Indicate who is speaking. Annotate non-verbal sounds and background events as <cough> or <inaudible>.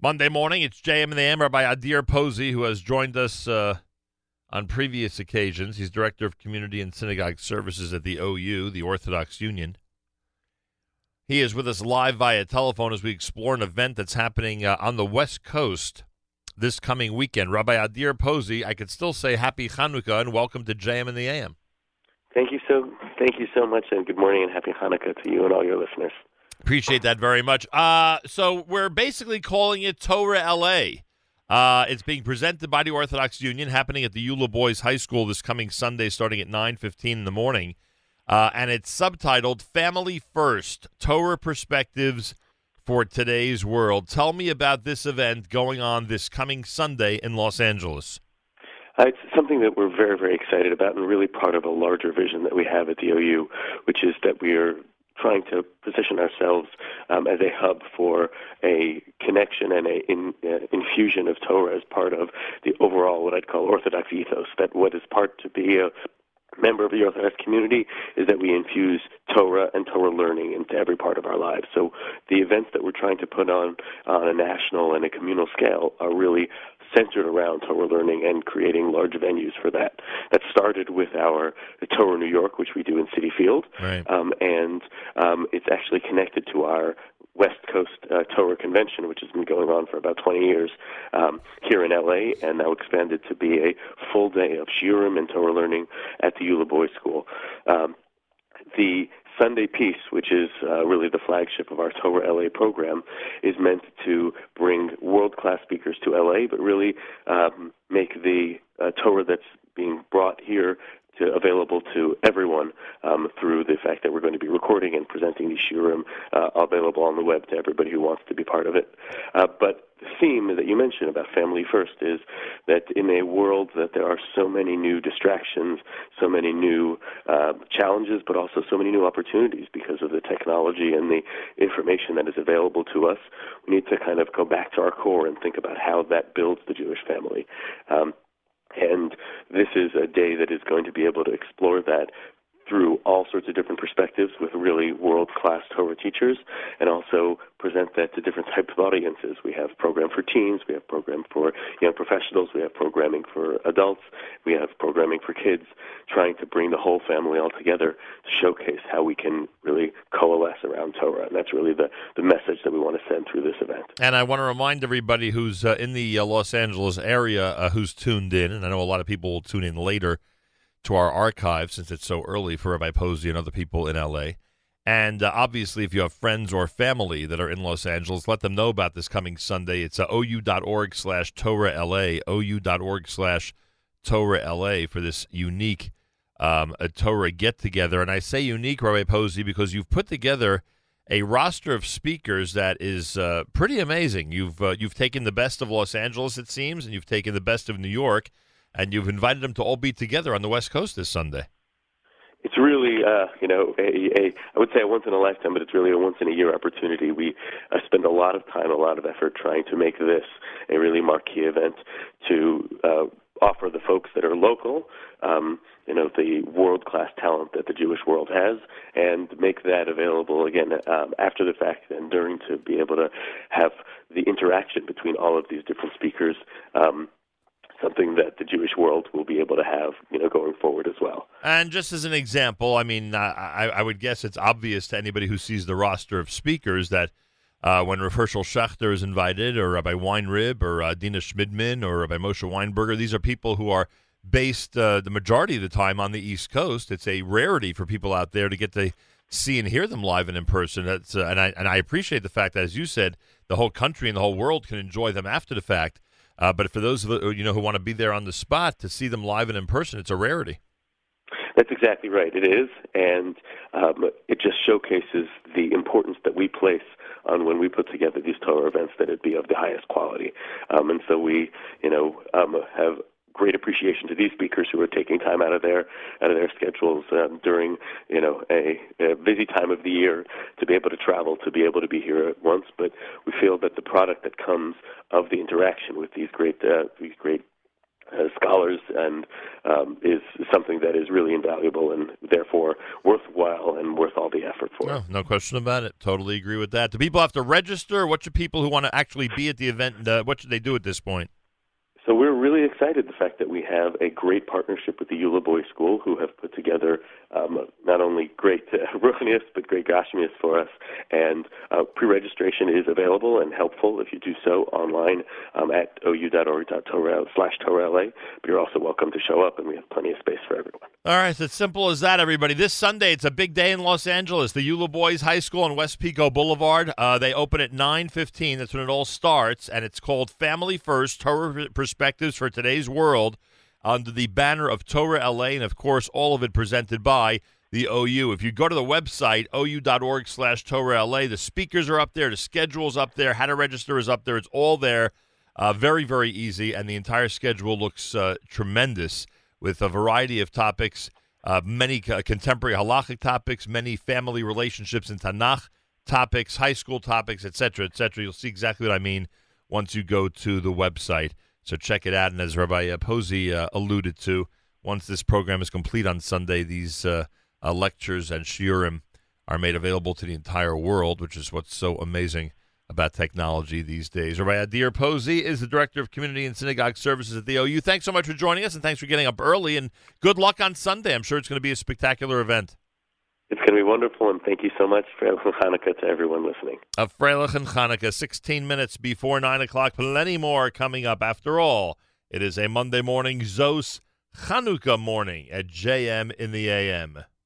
Speaker 1: Monday morning, it's JM in the AM by Adir Posy, who has joined us uh, on previous occasions. He's Director of Community and Synagogue Services at the OU, the Orthodox Union. He is with us live via telephone as we explore an event that's happening uh, on the West Coast this coming weekend. Rabbi Adir Posy, I could still say Happy Hanukkah and welcome to JM in the AM.
Speaker 2: Thank you so, thank you so much, and good morning and Happy Hanukkah to you and all your listeners.
Speaker 1: Appreciate that very much. Uh, so we're basically calling it Torah LA. Uh, it's being presented by the Orthodox Union, happening at the YULA Boys High School this coming Sunday, starting at nine fifteen in the morning, uh, and it's subtitled "Family First: Torah Perspectives for Today's World." Tell me about this event going on this coming Sunday in Los Angeles.
Speaker 2: Uh, it's something that we're very, very excited about, and really part of a larger vision that we have at the OU, which is that we are trying to position ourselves um, as a hub for a connection and a in, uh, infusion of Torah as part of the overall what I'd call Orthodox ethos. That what is part to be a member of the Orthodox community is that we infuse Torah and Torah learning into every part of our lives. So the events that we're trying to put on on a national and a communal scale are really centered around Torah learning and creating large venues for that. That started with our Torah New York, which we do in Citi Field,
Speaker 1: right.
Speaker 2: um, and um, it's actually connected to our West Coast uh, Torah Convention, which has been going on for about 20 years um, here in LA, and now expanded to be a full day of shiurim and Torah learning at the YULA Boys School. Um, the Sunday Piece, which is uh, really the flagship of our Torah LA program, is meant to bring world class speakers to LA, but really um, make the uh, Torah that's being brought here to, available to everyone um, through the fact that we're going to be recording and presenting the shiurim uh, available on the web to everybody who wants to be part of it. Uh, but the theme that you mentioned about family first is that in a world that there are so many new distractions, so many new uh, challenges, but also so many new opportunities because of the technology and the information that is available to us, we need to kind of go back to our core and think about how that builds the Jewish family. Um, and this is a day that is going to be able to explore that through all sorts of different perspectives with really world class Torah teachers and also present that to different types of audiences. We have program for teens, we have program for young professionals, we have programming for adults, we have programming for kids, trying to bring the whole family all together to showcase how we can really coalesce around Torah. And that's really the, the message that we want to send through this event.
Speaker 1: And I want to remind everybody who's uh, in the uh, Los Angeles area uh, who's tuned in, and I know a lot of people will tune in later to our archive since it's so early for Rabbi Posy and other people in LA. And uh, obviously, if you have friends or family that are in Los Angeles, let them know about this coming Sunday. It's uh, ou.org slash Torah LA, ou.org slash Torah LA for this unique um, a Torah get together. And I say unique, Rabbi Posy, because you've put together a roster of speakers that is uh, pretty amazing. You've uh, you've taken the best of Los Angeles, it seems, and you've taken the best of New York, and you've invited them to all be together on the West Coast this Sunday.
Speaker 2: It's really, uh, you know, a, a I would say a once in a lifetime, but it's really a once in a year opportunity. We uh, spend a lot of time, a lot of effort trying to make this a really marquee event to uh, offer the folks that are local, um, you know, the world class talent that the Jewish world has, and make that available again um, after the fact and during to be able to have the interaction between all of these different speakers. Um, something that the Jewish world will be able to have, you know, going forward as well.
Speaker 1: And just as an example, I mean, I, I would guess it's obvious to anybody who sees the roster of speakers that uh, when Hershel Schachter is invited, or Rabbi Weinreb, or uh, Dina Schmidman, or Rabbi Moshe Weinberger, these are people who are based uh, the majority of the time on the East Coast. It's a rarity for people out there to get to see and hear them live and in person. That's, uh, and I and I appreciate the fact that, as you said, the whole country and the whole world can enjoy them after the fact. Uh, but for those of you know who want to be there on the spot to see them live and in person, it's a rarity.
Speaker 2: That's exactly right. It is, and um, it just showcases the importance that we place on when we put together these Torah events that it be of the highest quality. Um, and so we, you know, um, have great appreciation to these speakers who are taking time out of their out of their schedules um, during you know a, a busy time of the year to be able to travel to be able to be here at once. But we feel that the product that comes of the interaction with these great uh, these great uh, scholars and um, is something that is really invaluable and therefore worthwhile and worth all the effort for.
Speaker 1: No, no question about it. Totally agree with that. Do people have to register? What should people who want to actually be at the event? Uh, what should they do at this point?
Speaker 2: We're really excited the fact that we have a great partnership with the YULA Boys School, who have put together um, not only great uh, <laughs> but great Gashmius for us. And uh, pre-registration is available and helpful if you do so online um, at ou.org.torah slash But you're also welcome to show up, and we have plenty of space for everyone.
Speaker 1: All right, it's as simple as that, everybody. This Sunday, it's a big day in Los Angeles. The YULA Boys High School on West Pico Boulevard. Uh, they open at 9.15. That's when it all starts, and it's called Family First, Torah Perspectives for Today's World under the banner of Torah LA, and of course, all of it presented by the OU. If you go to the website, ou.org slash Torah LA, the speakers are up there, the schedule's up there, how to register is up there. It's all there. Uh, very, very easy, and the entire schedule looks uh, tremendous with a variety of topics, uh, many contemporary halachic topics, many family relationships in Tanakh topics, high school topics, etc., etc. You'll see exactly what I mean once you go to the website. So check it out. And as Rabbi Posy uh, alluded to, once this program is complete on Sunday, these uh, uh, lectures and shiurim are made available to the entire world, which is what's so amazing about technology these days. Rabbi Adir Posy is the Director of Community and Synagogue Services at the OU. Thanks so much for joining us, and thanks for getting up early, and good luck on Sunday. I'm sure it's going to be a spectacular event.
Speaker 2: It's going to be wonderful, and thank you so much, Freilich and Hanukkah, to everyone listening.
Speaker 1: A Freilich and Hanukkah, 16 minutes before 9 o'clock. Plenty more coming up. After all, it is a Monday morning Zos Hanukkah morning at JM in the AM.